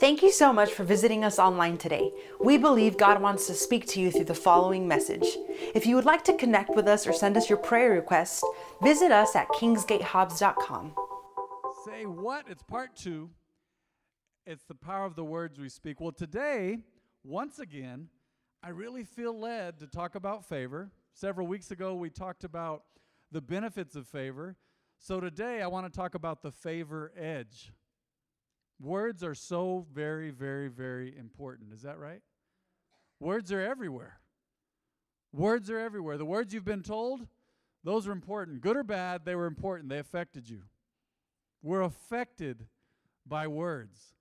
Thank you so much for visiting us online today. We believe God wants to speak to you through the following message. If you would like to connect with us or send us your prayer request, visit us at kingsgatehobbs.com. Say what? It's part two. It's the power of the words we speak. Well, today, once again, I really feel led to talk about favor. Several weeks ago, we talked about the benefits of favor. So today, I want to talk about the favor edge. Words are so very, very, very important. Is that right? Words are everywhere. Words are everywhere. The words you've been told, those are important. Good or bad, they were important. They affected you. We're affected by words.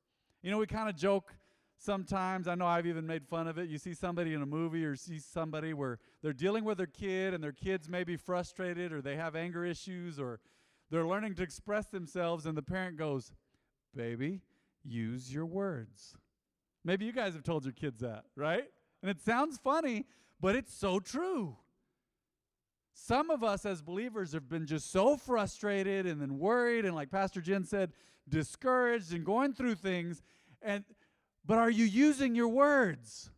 You know, we kind of joke sometimes. I know I've even made fun of it. You see somebody in a movie or see somebody where they're dealing with their kid and their kids may be frustrated or they have anger issues or they're learning to express themselves, and the parent goes, Baby, use your words. Maybe you guys have told your kids that, right? And it sounds funny, but it's so true. Some of us as believers have been just so frustrated and then worried and like Pastor Jen said, discouraged and going through things and but are you using your words?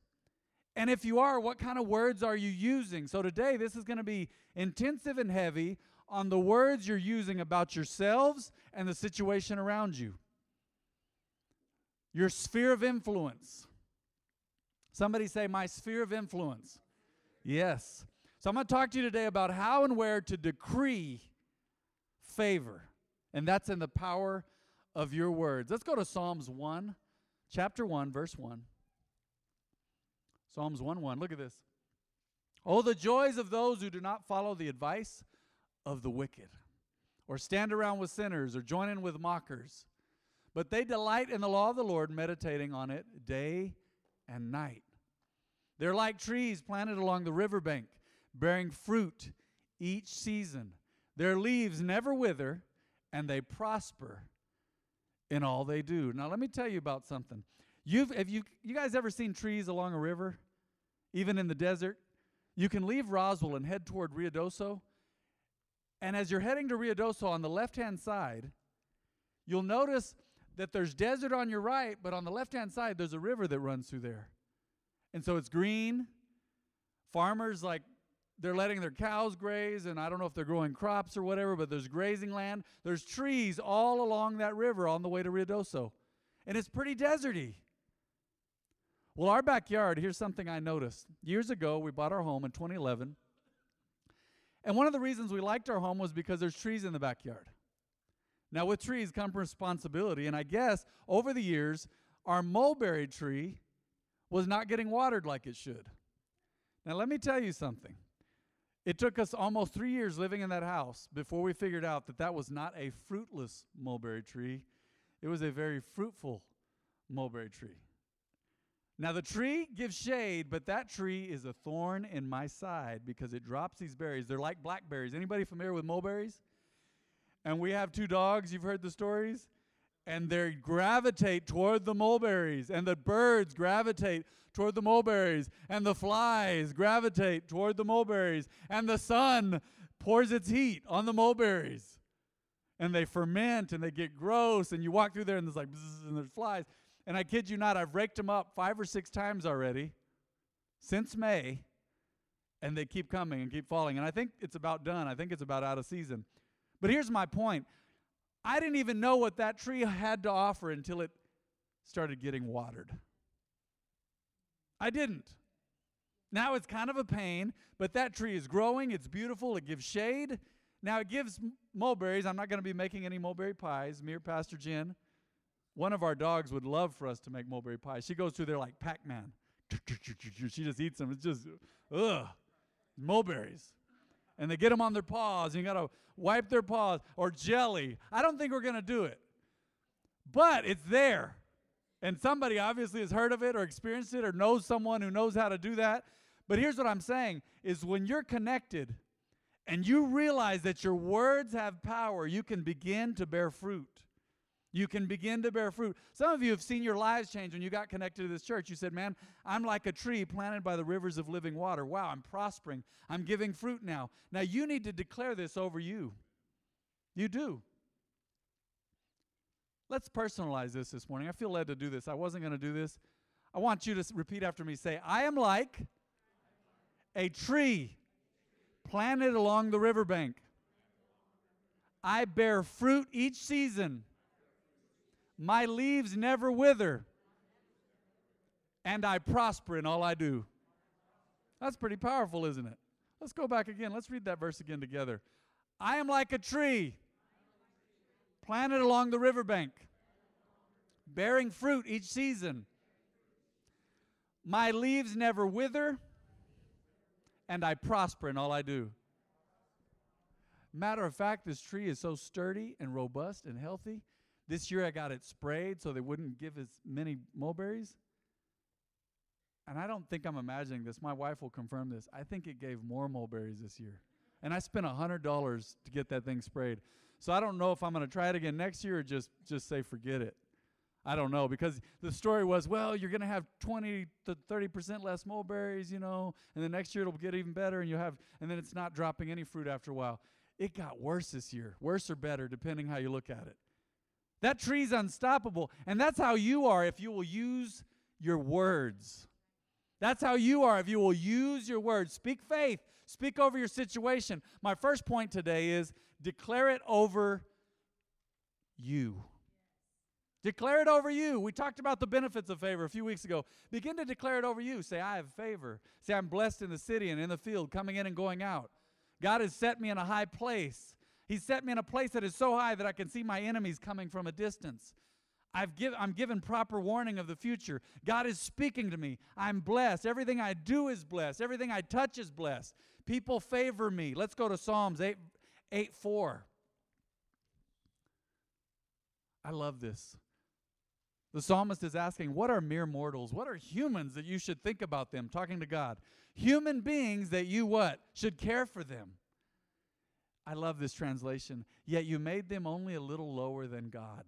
And if you are, what kind of words are you using? So today this is going to be intensive and heavy on the words you're using about yourselves and the situation around you your sphere of influence. Somebody say, My sphere of influence. Yes. So I'm going to talk to you today about how and where to decree favor. And that's in the power of your words. Let's go to Psalms 1, chapter 1, verse 1. Psalms 1 1. Look at this. Oh, the joys of those who do not follow the advice of the wicked, or stand around with sinners, or join in with mockers. But they delight in the law of the Lord, meditating on it day and night. They're like trees planted along the riverbank, bearing fruit each season. Their leaves never wither, and they prosper in all they do. Now, let me tell you about something. You've, have you, you guys ever seen trees along a river, even in the desert? You can leave Roswell and head toward Ruidoso. And as you're heading to Ruidoso on the left hand side, you'll notice that there's desert on your right, but on the left hand side, there's a river that runs through there. And so it's green. Farmers, like, they're letting their cows graze, and I don't know if they're growing crops or whatever, but there's grazing land. There's trees all along that river on the way to Ruidoso. And it's pretty deserty. Well, our backyard, here's something I noticed. Years ago, we bought our home in 2011. And one of the reasons we liked our home was because there's trees in the backyard. Now, with trees come responsibility, and I guess over the years, our mulberry tree was not getting watered like it should. Now, let me tell you something. It took us almost three years living in that house before we figured out that that was not a fruitless mulberry tree. It was a very fruitful mulberry tree. Now, the tree gives shade, but that tree is a thorn in my side because it drops these berries. They're like blackberries. Anybody familiar with mulberries? And we have two dogs, you've heard the stories, and they gravitate toward the mulberries, and the birds gravitate toward the mulberries, and the flies gravitate toward the mulberries, and the sun pours its heat on the mulberries. And they ferment and they get gross, and you walk through there and there's like, and there's flies. And I kid you not, I've raked them up five or six times already since May, and they keep coming and keep falling. And I think it's about done. I think it's about out of season. But here's my point I didn't even know what that tree had to offer until it started getting watered. I didn't. Now it's kind of a pain, but that tree is growing. It's beautiful. It gives shade. Now it gives mulberries. I'm not going to be making any mulberry pies. Me or Pastor Jen. One of our dogs would love for us to make mulberry pies. She goes through there like Pac Man. She just eats them. It's just, ugh, mulberries and they get them on their paws, and you got to wipe their paws, or jelly. I don't think we're going to do it. But it's there. And somebody obviously has heard of it or experienced it or knows someone who knows how to do that. But here's what I'm saying is when you're connected and you realize that your words have power, you can begin to bear fruit you can begin to bear fruit. Some of you have seen your lives change when you got connected to this church. You said, Man, I'm like a tree planted by the rivers of living water. Wow, I'm prospering. I'm giving fruit now. Now you need to declare this over you. You do. let's personalize this this morning. I feel led to do this. I wasn't going to do this. I want you to repeat after me. Say, I am like a tree planted along the riverbank. I bear fruit each season. My leaves never wither. And I prosper in all I do. That's pretty powerful, isn't it? Let's go back again. Let's read that verse again together. I am like a tree planted along the riverbank, bearing fruit each season. My leaves never wither, and I prosper in all I do. Matter of fact, this tree is so sturdy and robust and healthy. This year I got it sprayed so they wouldn't give as many mulberries. And I don't think I'm imagining this. My wife will confirm this. I think it gave more mulberries this year. And I spent $100 to get that thing sprayed. So I don't know if I'm going to try it again next year or just just say forget it. I don't know because the story was, well, you're going to have 20 to 30% less mulberries, you know, and the next year it'll get even better and you'll have and then it's not dropping any fruit after a while. It got worse this year. Worse or better depending how you look at it. That tree's unstoppable, and that's how you are if you will use your words. That's how you are if you will use your words. Speak faith, speak over your situation. My first point today is declare it over you. Declare it over you. We talked about the benefits of favor a few weeks ago. Begin to declare it over you. Say, I have favor. Say, I'm blessed in the city and in the field, coming in and going out. God has set me in a high place. He's set me in a place that is so high that I can see my enemies coming from a distance. I've give, I'm given proper warning of the future. God is speaking to me. I'm blessed. Everything I do is blessed. Everything I touch is blessed. People favor me. Let's go to Psalms 8, 8 4. I love this. The psalmist is asking, What are mere mortals? What are humans that you should think about them? Talking to God. Human beings that you what? Should care for them. I love this translation. Yet you made them only a little lower than God.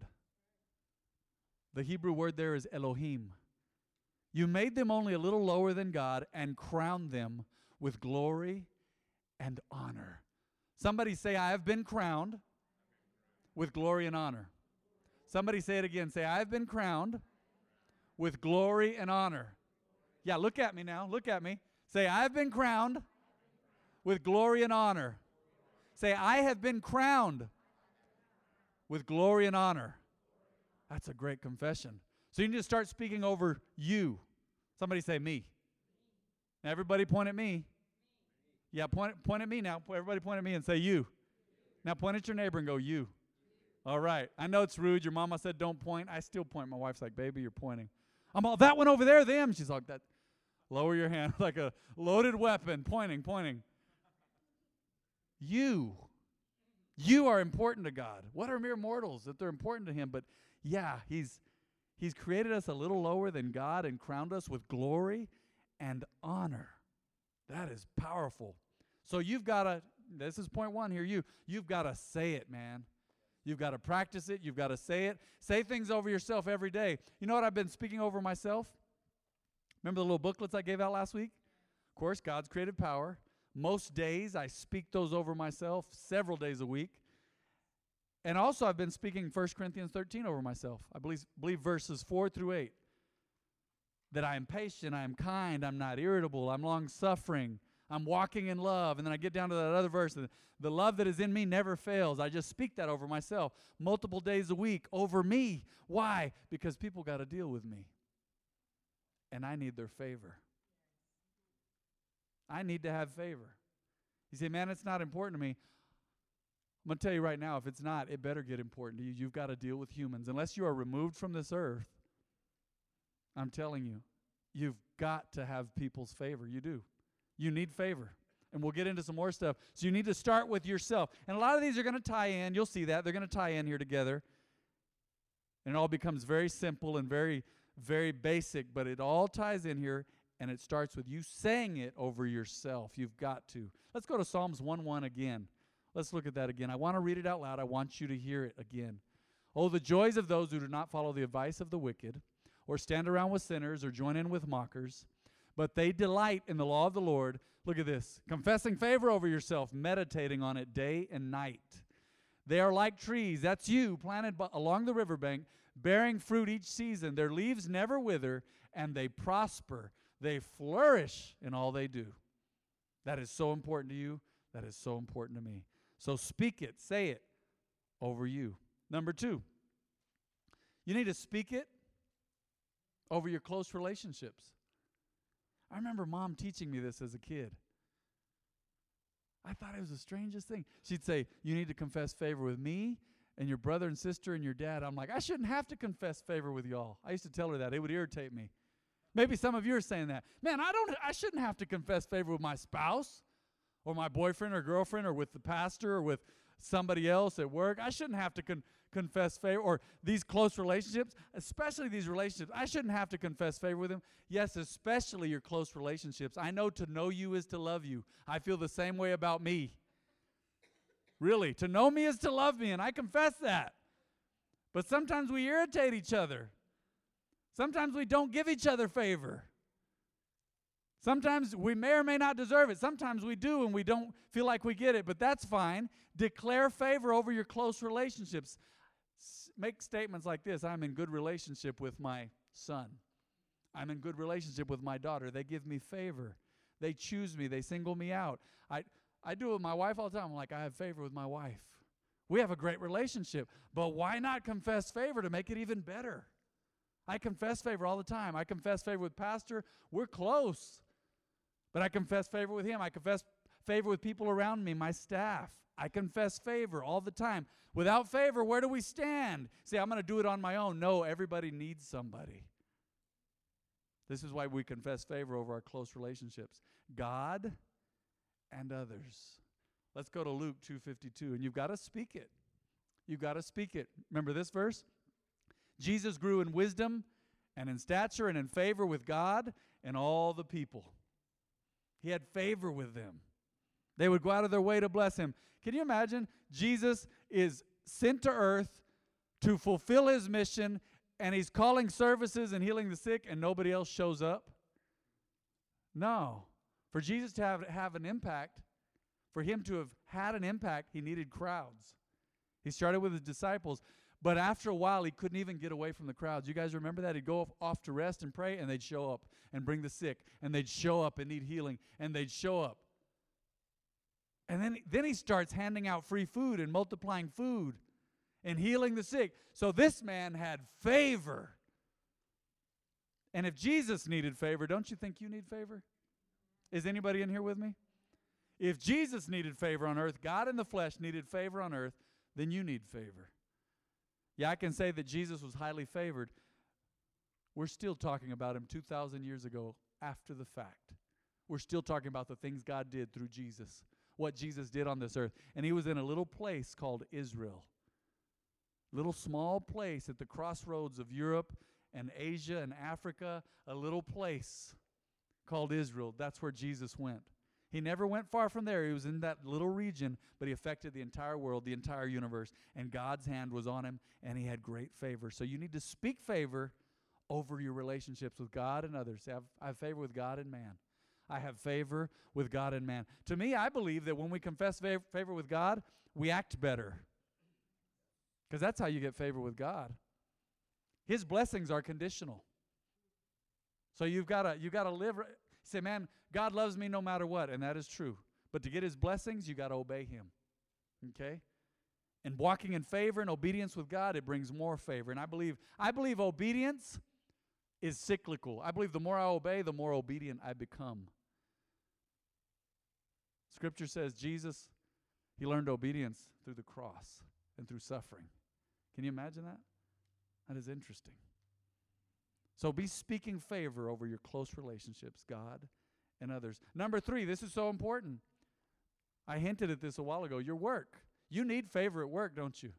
The Hebrew word there is Elohim. You made them only a little lower than God and crowned them with glory and honor. Somebody say, I have been crowned with glory and honor. Somebody say it again. Say, I've been crowned with glory and honor. Yeah, look at me now. Look at me. Say, I've been crowned with glory and honor. Say, I have been crowned with glory and honor. That's a great confession. So you need to start speaking over you. Somebody say me. Now everybody point at me. Yeah, point, point at me now. Everybody point at me and say you. Now point at your neighbor and go you. All right. I know it's rude. Your mama said don't point. I still point. My wife's like, baby, you're pointing. I'm all, that one over there, them. She's like, that. Lower your hand like a loaded weapon, pointing, pointing. You. You are important to God. What are mere mortals that they're important to Him? But yeah, He's He's created us a little lower than God and crowned us with glory and honor. That is powerful. So you've got to, this is point one here, you, you've got to say it, man. You've got to practice it. You've got to say it. Say things over yourself every day. You know what I've been speaking over myself? Remember the little booklets I gave out last week? Of course, God's creative power. Most days I speak those over myself several days a week. And also I've been speaking 1 Corinthians 13 over myself. I believe, believe verses 4 through 8. That I am patient, I am kind, I'm not irritable, I'm long suffering, I'm walking in love. And then I get down to that other verse the, the love that is in me never fails. I just speak that over myself multiple days a week over me. Why? Because people got to deal with me. And I need their favor. I need to have favor. You say, man, it's not important to me. I'm going to tell you right now, if it's not, it better get important to you. You've got to deal with humans. Unless you are removed from this earth, I'm telling you, you've got to have people's favor. You do. You need favor. And we'll get into some more stuff. So you need to start with yourself. And a lot of these are going to tie in. You'll see that. They're going to tie in here together. And it all becomes very simple and very, very basic, but it all ties in here. And it starts with you saying it over yourself. You've got to. Let's go to Psalms 1 1 again. Let's look at that again. I want to read it out loud. I want you to hear it again. Oh, the joys of those who do not follow the advice of the wicked, or stand around with sinners, or join in with mockers, but they delight in the law of the Lord. Look at this confessing favor over yourself, meditating on it day and night. They are like trees, that's you, planted b- along the riverbank, bearing fruit each season. Their leaves never wither, and they prosper. They flourish in all they do. That is so important to you. That is so important to me. So speak it, say it over you. Number two, you need to speak it over your close relationships. I remember mom teaching me this as a kid. I thought it was the strangest thing. She'd say, You need to confess favor with me and your brother and sister and your dad. I'm like, I shouldn't have to confess favor with y'all. I used to tell her that. It would irritate me. Maybe some of you are saying that. Man, I don't I shouldn't have to confess favor with my spouse or my boyfriend or girlfriend or with the pastor or with somebody else at work. I shouldn't have to con- confess favor or these close relationships, especially these relationships. I shouldn't have to confess favor with them. Yes, especially your close relationships. I know to know you is to love you. I feel the same way about me. Really, to know me is to love me, and I confess that. But sometimes we irritate each other. Sometimes we don't give each other favor. Sometimes we may or may not deserve it. Sometimes we do and we don't feel like we get it, but that's fine. Declare favor over your close relationships. S- make statements like this I'm in good relationship with my son. I'm in good relationship with my daughter. They give me favor. They choose me. They single me out. I, I do it with my wife all the time. I'm like, I have favor with my wife. We have a great relationship, but why not confess favor to make it even better? I confess favor all the time. I confess favor with pastor. We're close. But I confess favor with him. I confess favor with people around me, my staff. I confess favor all the time. Without favor, where do we stand? Say, I'm going to do it on my own. No, everybody needs somebody. This is why we confess favor over our close relationships. God and others. Let's go to Luke 2:52 and you've got to speak it. You've got to speak it. Remember this verse? Jesus grew in wisdom and in stature and in favor with God and all the people. He had favor with them. They would go out of their way to bless him. Can you imagine? Jesus is sent to earth to fulfill his mission, and he's calling services and healing the sick, and nobody else shows up? No. For Jesus to have, have an impact, for him to have had an impact, he needed crowds. He started with his disciples, but after a while, he couldn't even get away from the crowds. You guys remember that? He'd go off to rest and pray, and they'd show up and bring the sick, and they'd show up and need healing, and they'd show up. And then, then he starts handing out free food and multiplying food and healing the sick. So this man had favor. And if Jesus needed favor, don't you think you need favor? Is anybody in here with me? If Jesus needed favor on earth, God in the flesh needed favor on earth, then you need favor. Yeah, I can say that Jesus was highly favored. We're still talking about him 2,000 years ago after the fact. We're still talking about the things God did through Jesus, what Jesus did on this earth. And he was in a little place called Israel. Little small place at the crossroads of Europe and Asia and Africa, a little place called Israel. That's where Jesus went. He never went far from there. He was in that little region, but he affected the entire world, the entire universe, and God's hand was on him, and he had great favor. So you need to speak favor over your relationships with God and others. I have, I have favor with God and man. I have favor with God and man. To me, I believe that when we confess fav- favor with God, we act better. Because that's how you get favor with God. His blessings are conditional. So you've got to you've got to live say man, God loves me no matter what, and that is true. But to get his blessings, you got to obey him. Okay? And walking in favor and obedience with God, it brings more favor. And I believe I believe obedience is cyclical. I believe the more I obey, the more obedient I become. Scripture says Jesus he learned obedience through the cross and through suffering. Can you imagine that? That is interesting. So be speaking favor over your close relationships, God and others. Number three, this is so important. I hinted at this a while ago. Your work. You need favor at work, don't you?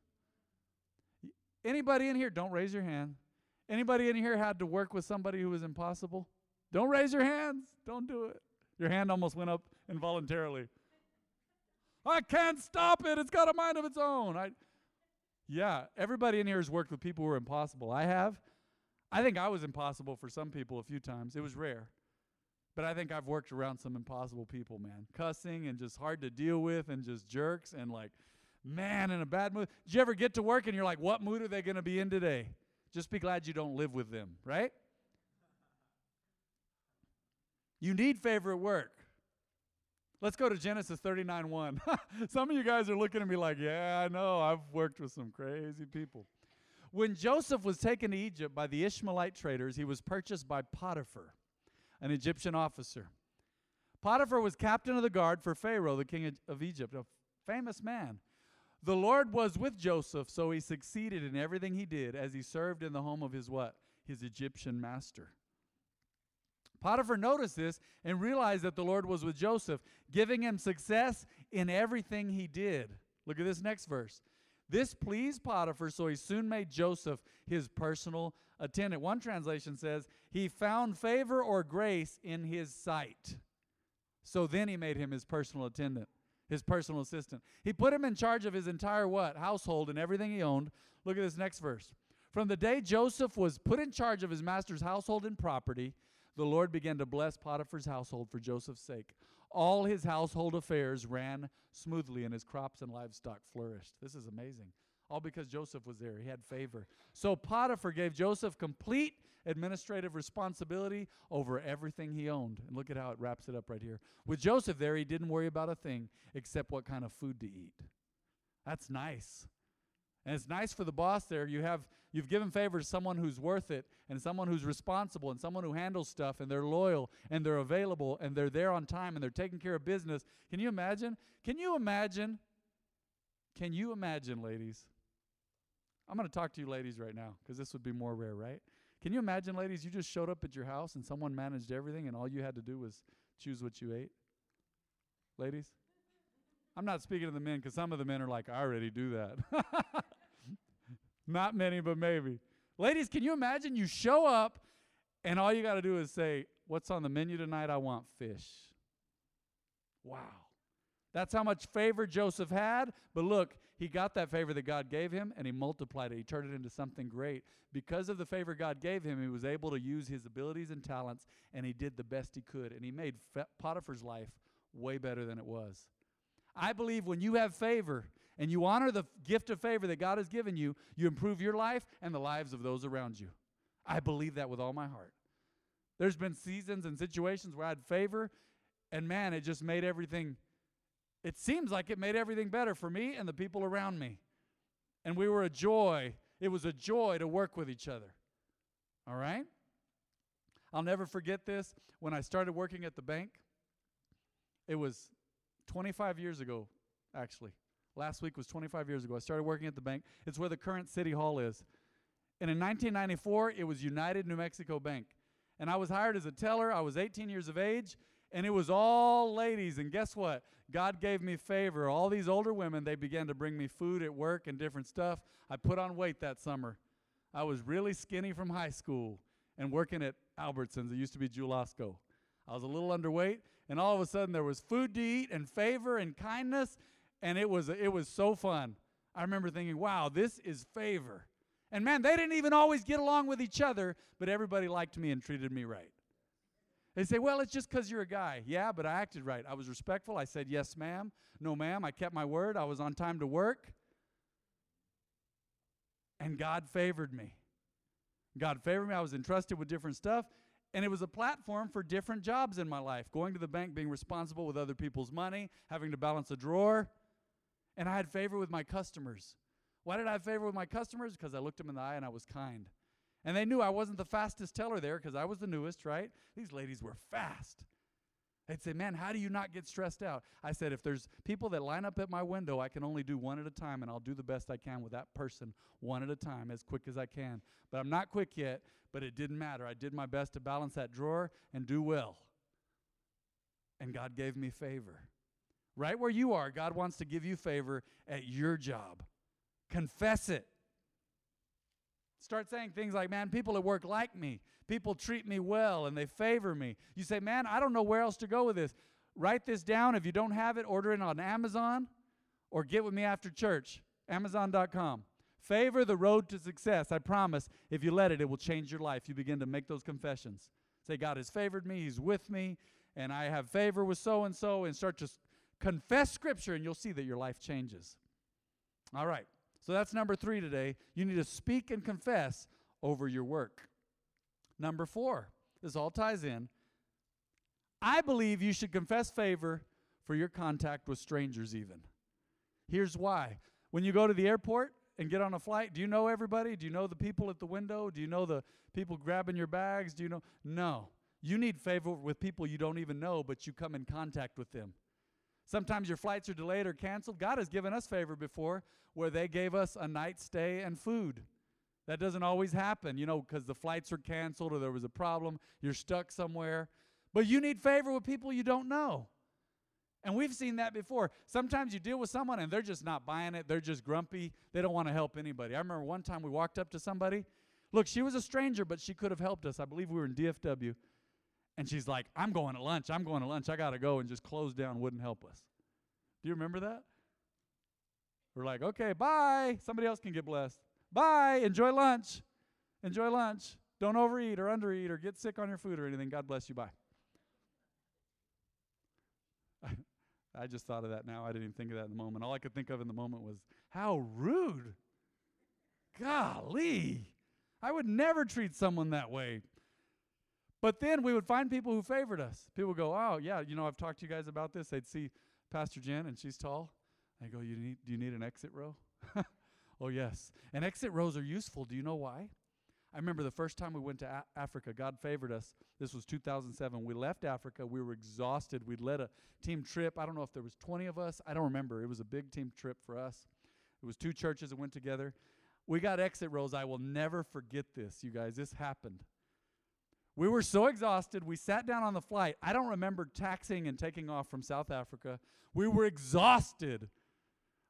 Anybody in here, don't raise your hand. Anybody in here had to work with somebody who was impossible? Don't raise your hands. Don't do it. Your hand almost went up involuntarily. I can't stop it. It's got a mind of its own. I, yeah, everybody in here has worked with people who are impossible. I have. I think I was impossible for some people a few times. It was rare. But I think I've worked around some impossible people, man. Cussing and just hard to deal with and just jerks and like man, in a bad mood. Did you ever get to work and you're like, what mood are they going to be in today? Just be glad you don't live with them, right? You need favor at work. Let's go to Genesis 39 1. some of you guys are looking at me like, yeah, I know. I've worked with some crazy people. When Joseph was taken to Egypt by the Ishmaelite traders, he was purchased by Potiphar, an Egyptian officer. Potiphar was captain of the guard for Pharaoh, the king of Egypt, a famous man. The Lord was with Joseph, so he succeeded in everything he did as he served in the home of his what? His Egyptian master. Potiphar noticed this and realized that the Lord was with Joseph, giving him success in everything he did. Look at this next verse. This pleased Potiphar, so he soon made Joseph his personal attendant. One translation says, he found favor or grace in his sight. So then he made him his personal attendant his personal assistant. He put him in charge of his entire what? Household and everything he owned. Look at this next verse. From the day Joseph was put in charge of his master's household and property, the Lord began to bless Potiphar's household for Joseph's sake. All his household affairs ran smoothly and his crops and livestock flourished. This is amazing. All because Joseph was there. He had favor. So Potiphar gave Joseph complete administrative responsibility over everything he owned. And look at how it wraps it up right here. With Joseph there, he didn't worry about a thing except what kind of food to eat. That's nice. And it's nice for the boss there. You have you've given favor to someone who's worth it and someone who's responsible and someone who handles stuff and they're loyal and they're available and they're there on time and they're taking care of business. Can you imagine? Can you imagine? Can you imagine, ladies? I'm going to talk to you ladies right now because this would be more rare, right? Can you imagine, ladies, you just showed up at your house and someone managed everything and all you had to do was choose what you ate? Ladies? I'm not speaking to the men because some of the men are like, I already do that. not many, but maybe. Ladies, can you imagine you show up and all you got to do is say, What's on the menu tonight? I want fish. Wow. That's how much favor Joseph had. But look, he got that favor that God gave him and he multiplied it. He turned it into something great. Because of the favor God gave him, he was able to use his abilities and talents and he did the best he could. And he made Potiphar's life way better than it was. I believe when you have favor and you honor the gift of favor that God has given you, you improve your life and the lives of those around you. I believe that with all my heart. There's been seasons and situations where I had favor, and man, it just made everything it seems like it made everything better for me and the people around me. And we were a joy. It was a joy to work with each other. All right? I'll never forget this. When I started working at the bank, it was 25 years ago, actually. Last week was 25 years ago. I started working at the bank. It's where the current city hall is. And in 1994, it was United New Mexico Bank. And I was hired as a teller. I was 18 years of age, and it was all ladies. And guess what? God gave me favor. All these older women, they began to bring me food at work and different stuff. I put on weight that summer. I was really skinny from high school and working at Albertsons. It used to be Julasco. I was a little underweight, and all of a sudden there was food to eat and favor and kindness, and it was it was so fun. I remember thinking, "Wow, this is favor." And man, they didn't even always get along with each other, but everybody liked me and treated me right. They say, well, it's just because you're a guy. Yeah, but I acted right. I was respectful. I said, yes, ma'am. No, ma'am. I kept my word. I was on time to work. And God favored me. God favored me. I was entrusted with different stuff. And it was a platform for different jobs in my life going to the bank, being responsible with other people's money, having to balance a drawer. And I had favor with my customers. Why did I have favor with my customers? Because I looked them in the eye and I was kind. And they knew I wasn't the fastest teller there because I was the newest, right? These ladies were fast. They'd say, Man, how do you not get stressed out? I said, If there's people that line up at my window, I can only do one at a time, and I'll do the best I can with that person one at a time as quick as I can. But I'm not quick yet, but it didn't matter. I did my best to balance that drawer and do well. And God gave me favor. Right where you are, God wants to give you favor at your job. Confess it. Start saying things like, man, people at work like me. People treat me well and they favor me. You say, man, I don't know where else to go with this. Write this down. If you don't have it, order it on Amazon or get with me after church. Amazon.com. Favor the road to success. I promise, if you let it, it will change your life. You begin to make those confessions. Say, God has favored me, He's with me, and I have favor with so and so, and start to confess Scripture, and you'll see that your life changes. All right. So that's number three today. You need to speak and confess over your work. Number four, this all ties in. I believe you should confess favor for your contact with strangers, even. Here's why. When you go to the airport and get on a flight, do you know everybody? Do you know the people at the window? Do you know the people grabbing your bags? Do you know? No. You need favor with people you don't even know, but you come in contact with them. Sometimes your flights are delayed or canceled. God has given us favor before where they gave us a night stay and food. That doesn't always happen, you know, because the flights are canceled or there was a problem. You're stuck somewhere. But you need favor with people you don't know. And we've seen that before. Sometimes you deal with someone and they're just not buying it. They're just grumpy. They don't want to help anybody. I remember one time we walked up to somebody. Look, she was a stranger, but she could have helped us. I believe we were in DFW. And she's like, I'm going to lunch. I'm going to lunch. I got to go. And just closed down, wouldn't help us. Do you remember that? We're like, okay, bye. Somebody else can get blessed. Bye. Enjoy lunch. Enjoy lunch. Don't overeat or undereat or get sick on your food or anything. God bless you. Bye. I just thought of that now. I didn't even think of that in the moment. All I could think of in the moment was, how rude. Golly. I would never treat someone that way. But then we would find people who favored us. People would go, oh, yeah, you know, I've talked to you guys about this. They'd see Pastor Jen, and she's tall. I go, you need, do you need an exit row? oh, yes. And exit rows are useful. Do you know why? I remember the first time we went to a- Africa, God favored us. This was 2007. We left Africa. We were exhausted. We'd led a team trip. I don't know if there was 20 of us. I don't remember. It was a big team trip for us. It was two churches that went together. We got exit rows. I will never forget this, you guys. This happened. We were so exhausted. We sat down on the flight. I don't remember taxiing and taking off from South Africa. We were exhausted.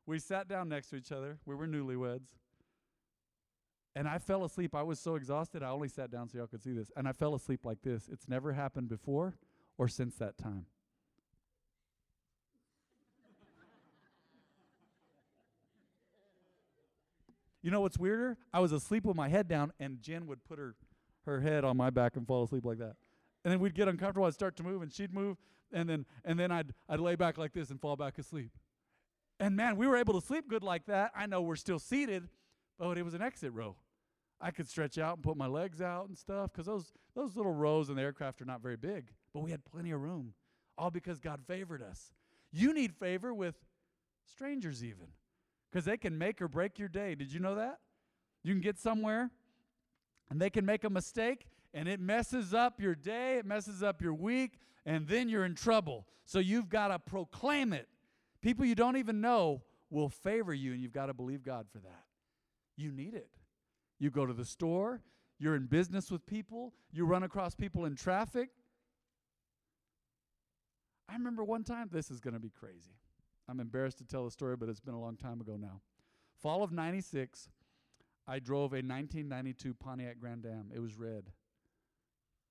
We sat down next to each other. We were newlyweds. And I fell asleep. I was so exhausted, I only sat down so y'all could see this. And I fell asleep like this. It's never happened before or since that time. you know what's weirder? I was asleep with my head down, and Jen would put her, her head on my back and fall asleep like that. And then we'd get uncomfortable. I'd start to move, and she'd move, and then and then I'd I'd lay back like this and fall back asleep. And man, we were able to sleep good like that. I know we're still seated, but it was an exit row. I could stretch out and put my legs out and stuff because those, those little rows in the aircraft are not very big, but we had plenty of room, all because God favored us. You need favor with strangers, even, because they can make or break your day. Did you know that? You can get somewhere and they can make a mistake and it messes up your day, it messes up your week, and then you're in trouble. So you've got to proclaim it. People you don't even know will favor you, and you've got to believe God for that. You need it. You go to the store, you're in business with people, you run across people in traffic. I remember one time, this is going to be crazy. I'm embarrassed to tell the story, but it's been a long time ago now. Fall of 96, I drove a 1992 Pontiac Grand Am. It was red.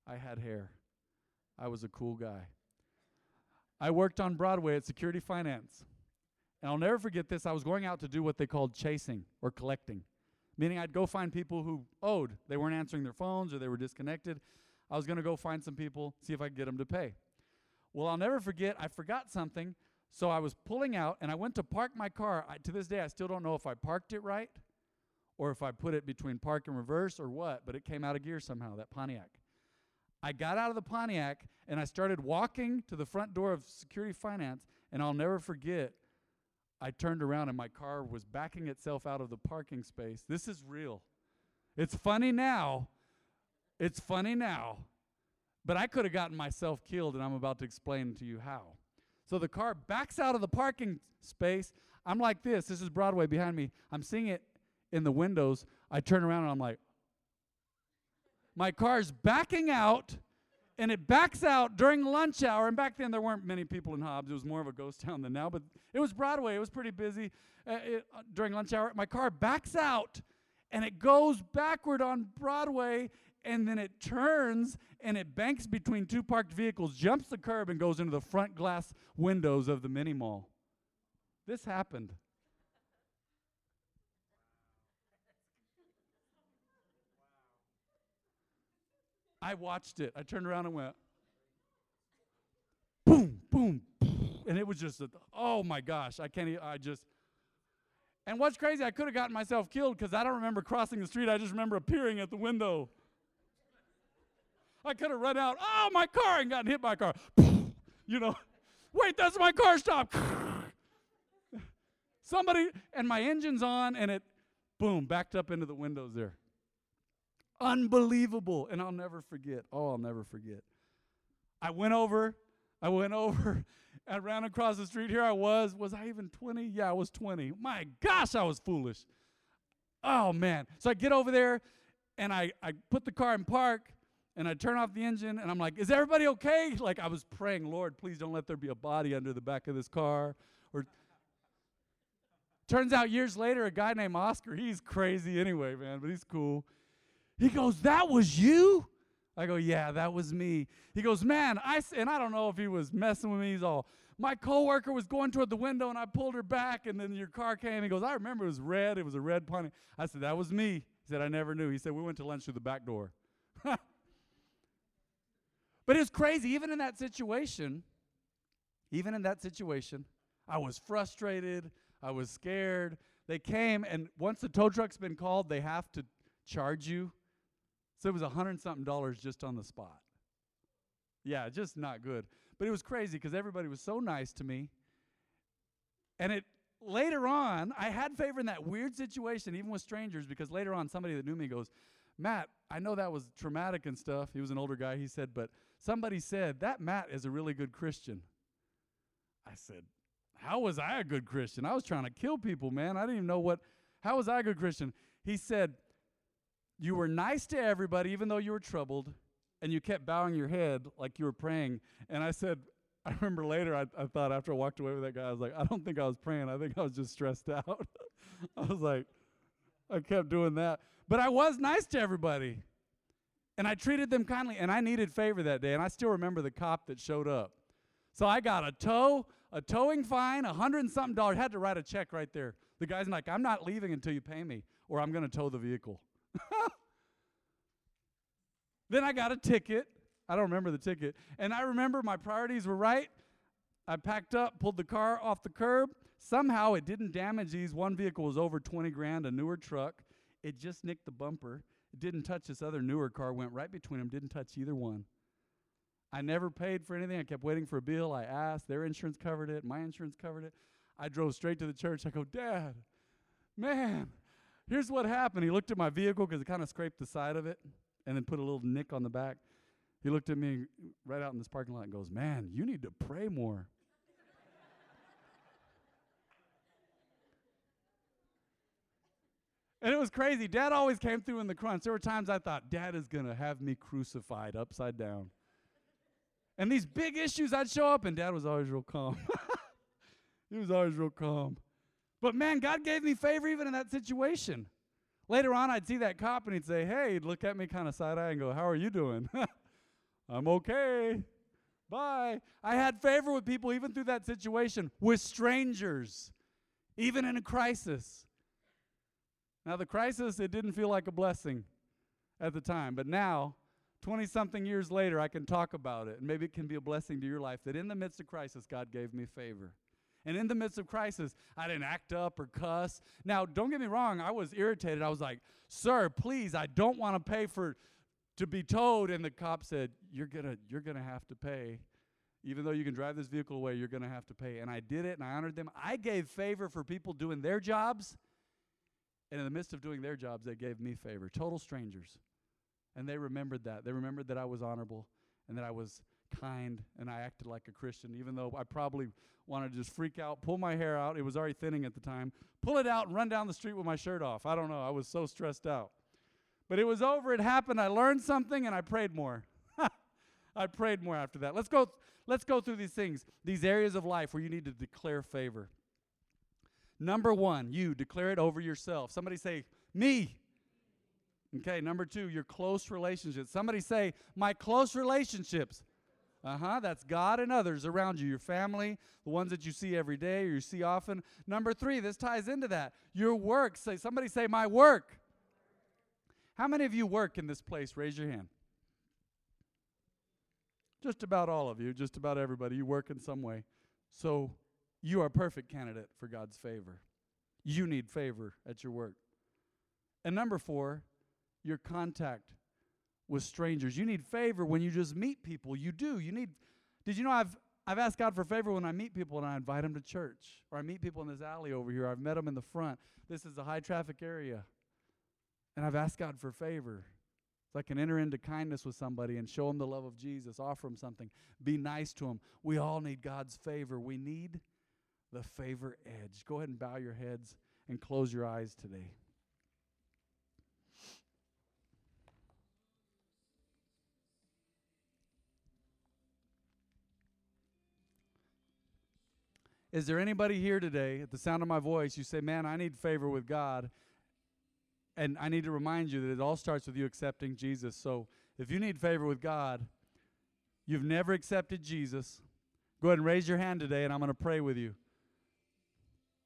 I had hair. I was a cool guy. I worked on Broadway at Security Finance. And I'll never forget this. I was going out to do what they called chasing or collecting meaning I'd go find people who owed. They weren't answering their phones or they were disconnected. I was going to go find some people, see if I could get them to pay. Well, I'll never forget, I forgot something. So I was pulling out and I went to park my car. I, to this day, I still don't know if I parked it right or if I put it between park and reverse or what, but it came out of gear somehow, that Pontiac. I got out of the Pontiac and I started walking to the front door of Security Finance, and I'll never forget I turned around and my car was backing itself out of the parking space. This is real. It's funny now. It's funny now. But I could have gotten myself killed, and I'm about to explain to you how. So the car backs out of the parking space. I'm like this. This is Broadway behind me. I'm seeing it in the windows. I turn around and I'm like, my car's backing out and it backs out during lunch hour. And back then, there weren't many people in Hobbs. It was more of a ghost town than now, but it was Broadway. It was pretty busy uh, it, uh, during lunch hour. My car backs out and it goes backward on Broadway and then it turns and it banks between two parked vehicles, jumps the curb, and goes into the front glass windows of the mini mall. This happened. I watched it. I turned around and went, boom, boom, and it was just, a, oh my gosh, I can't. I just, And what's crazy, I could have gotten myself killed because I don't remember crossing the street. I just remember appearing at the window. I could have run out, oh, my car, and gotten hit by a car. you know, wait, that's my car stop. Somebody, and my engine's on, and it, boom, backed up into the windows there. Unbelievable. And I'll never forget. Oh, I'll never forget. I went over, I went over, I ran across the street. Here I was. Was I even 20? Yeah, I was 20. My gosh, I was foolish. Oh, man. So I get over there, and I, I put the car in park, and I turn off the engine, and I'm like, is everybody okay? Like I was praying, Lord, please don't let there be a body under the back of this car. Or turns out years later, a guy named Oscar, he's crazy anyway, man, but he's cool. He goes, That was you? I go, Yeah, that was me. He goes, Man, I and I don't know if he was messing with me. He's all, my coworker was going toward the window and I pulled her back, and then your car came. He goes, I remember it was red. It was a red pony. I said, That was me. He said, I never knew. He said, We went to lunch through the back door. but it's crazy. Even in that situation, even in that situation, I was frustrated. I was scared. They came, and once the tow truck's been called, they have to charge you so it was a hundred something dollars just on the spot. Yeah, just not good. But it was crazy because everybody was so nice to me. And it later on, I had favor in that weird situation, even with strangers, because later on somebody that knew me goes, Matt, I know that was traumatic and stuff. He was an older guy. He said, but somebody said, that Matt is a really good Christian. I said, How was I a good Christian? I was trying to kill people, man. I didn't even know what, how was I a good Christian? He said, you were nice to everybody, even though you were troubled, and you kept bowing your head like you were praying. And I said, I remember later, I, I thought after I walked away with that guy, I was like, I don't think I was praying. I think I was just stressed out. I was like, I kept doing that. But I was nice to everybody. And I treated them kindly. And I needed favor that day. And I still remember the cop that showed up. So I got a tow, a towing fine, a hundred and something dollars. Had to write a check right there. The guy's like, I'm not leaving until you pay me, or I'm going to tow the vehicle. then I got a ticket. I don't remember the ticket. And I remember my priorities were right. I packed up, pulled the car off the curb. Somehow it didn't damage these. One vehicle was over 20 grand, a newer truck. It just nicked the bumper. It didn't touch this other newer car, went right between them, didn't touch either one. I never paid for anything. I kept waiting for a bill. I asked. Their insurance covered it. My insurance covered it. I drove straight to the church. I go, Dad, man, Here's what happened. He looked at my vehicle because it kind of scraped the side of it and then put a little nick on the back. He looked at me right out in this parking lot and goes, Man, you need to pray more. and it was crazy. Dad always came through in the crunch. There were times I thought, Dad is going to have me crucified upside down. And these big issues, I'd show up, and Dad was always real calm. he was always real calm. But man, God gave me favor even in that situation. Later on, I'd see that cop and he'd say, Hey, he'd look at me kind of side eye and go, How are you doing? I'm okay. Bye. I had favor with people even through that situation, with strangers, even in a crisis. Now, the crisis, it didn't feel like a blessing at the time, but now, 20 something years later, I can talk about it, and maybe it can be a blessing to your life that in the midst of crisis, God gave me favor. And in the midst of crisis, I didn't act up or cuss. Now, don't get me wrong, I was irritated. I was like, "Sir, please, I don't want to pay for to be towed." And the cop said, "You're going to you're going to have to pay. Even though you can drive this vehicle away, you're going to have to pay." And I did it and I honored them. I gave favor for people doing their jobs. And in the midst of doing their jobs, they gave me favor. Total strangers. And they remembered that. They remembered that I was honorable and that I was kind and I acted like a Christian, even though I probably wanted to just freak out, pull my hair out. It was already thinning at the time. Pull it out and run down the street with my shirt off. I don't know. I was so stressed out. But it was over. It happened. I learned something and I prayed more. I prayed more after that. Let's go let's go through these things, these areas of life where you need to declare favor. Number 1, you declare it over yourself. Somebody say, "Me." Okay, number 2, your close relationships. Somebody say, "My close relationships." Uh huh. That's God and others around you, your family, the ones that you see every day or you see often. Number three, this ties into that. Your work. Say somebody say my work. How many of you work in this place? Raise your hand. Just about all of you, just about everybody. You work in some way. So you are a perfect candidate for God's favor. you need favor at your work. And number four, your contact with strangers. You need favor when you just meet people. You do. You need. Did you know I've I've asked God for favor when I meet people and I invite them to church, or I meet people in this alley over here. I've met them in the front. This is a high traffic area, and I've asked God for favor. So I can enter into kindness with somebody and show them the love of Jesus, offer them something, be nice to them. We all need God's favor. We need the favor edge. Go ahead and bow your heads and close your eyes today. Is there anybody here today, at the sound of my voice, you say, Man, I need favor with God? And I need to remind you that it all starts with you accepting Jesus. So if you need favor with God, you've never accepted Jesus, go ahead and raise your hand today, and I'm going to pray with you.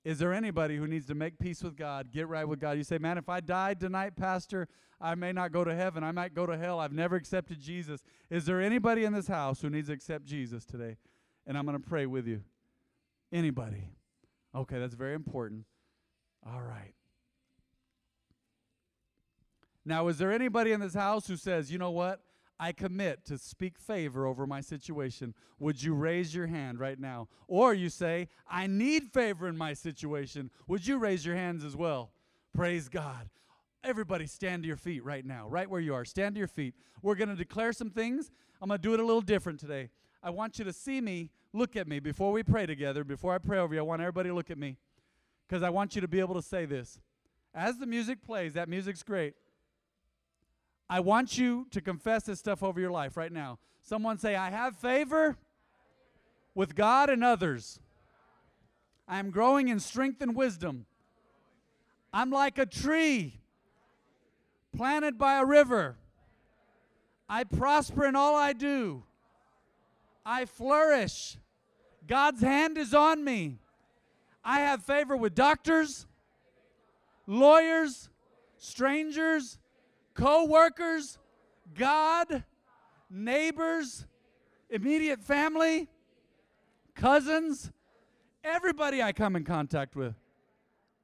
Is there anybody who needs to make peace with God, get right with God? You say, Man, if I died tonight, Pastor, I may not go to heaven. I might go to hell. I've never accepted Jesus. Is there anybody in this house who needs to accept Jesus today? And I'm going to pray with you. Anybody? Okay, that's very important. All right. Now, is there anybody in this house who says, you know what? I commit to speak favor over my situation. Would you raise your hand right now? Or you say, I need favor in my situation. Would you raise your hands as well? Praise God. Everybody stand to your feet right now, right where you are. Stand to your feet. We're going to declare some things. I'm going to do it a little different today. I want you to see me look at me before we pray together. Before I pray over you, I want everybody to look at me because I want you to be able to say this. As the music plays, that music's great. I want you to confess this stuff over your life right now. Someone say, I have favor with God and others. I am growing in strength and wisdom. I'm like a tree planted by a river. I prosper in all I do. I flourish. God's hand is on me. I have favor with doctors, lawyers, strangers, co workers, God, neighbors, immediate family, cousins, everybody I come in contact with.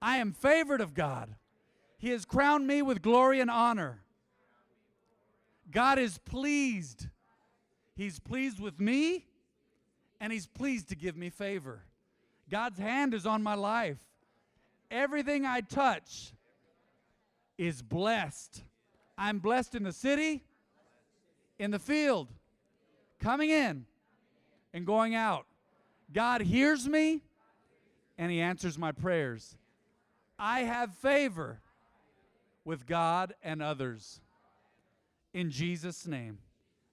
I am favored of God. He has crowned me with glory and honor. God is pleased He's pleased with me, and He's pleased to give me favor. God's hand is on my life. Everything I touch is blessed. I'm blessed in the city, in the field, coming in and going out. God hears me and He answers my prayers. I have favor with God and others. In Jesus' name.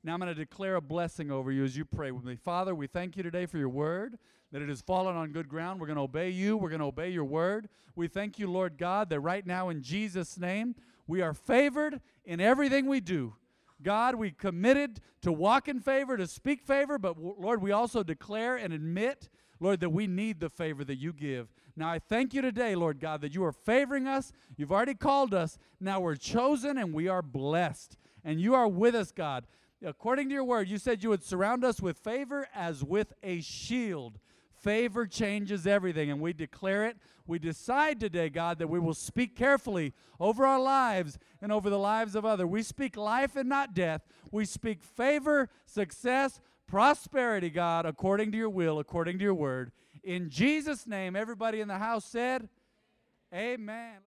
Now I'm going to declare a blessing over you as you pray with me. Father, we thank you today for your word, that it has fallen on good ground. We're going to obey you, we're going to obey your word. We thank you, Lord God, that right now in Jesus' name, we are favored in everything we do. God, we committed to walk in favor, to speak favor, but Lord, we also declare and admit, Lord, that we need the favor that you give. Now I thank you today, Lord God, that you are favoring us. You've already called us. Now we're chosen and we are blessed. And you are with us, God according to your word, you said you would surround us with favor as with a shield. Favor changes everything, and we declare it. We decide today, God, that we will speak carefully over our lives and over the lives of others. We speak life and not death. We speak favor, success, prosperity, God, according to your will, according to your word. In Jesus' name, everybody in the house said, Amen.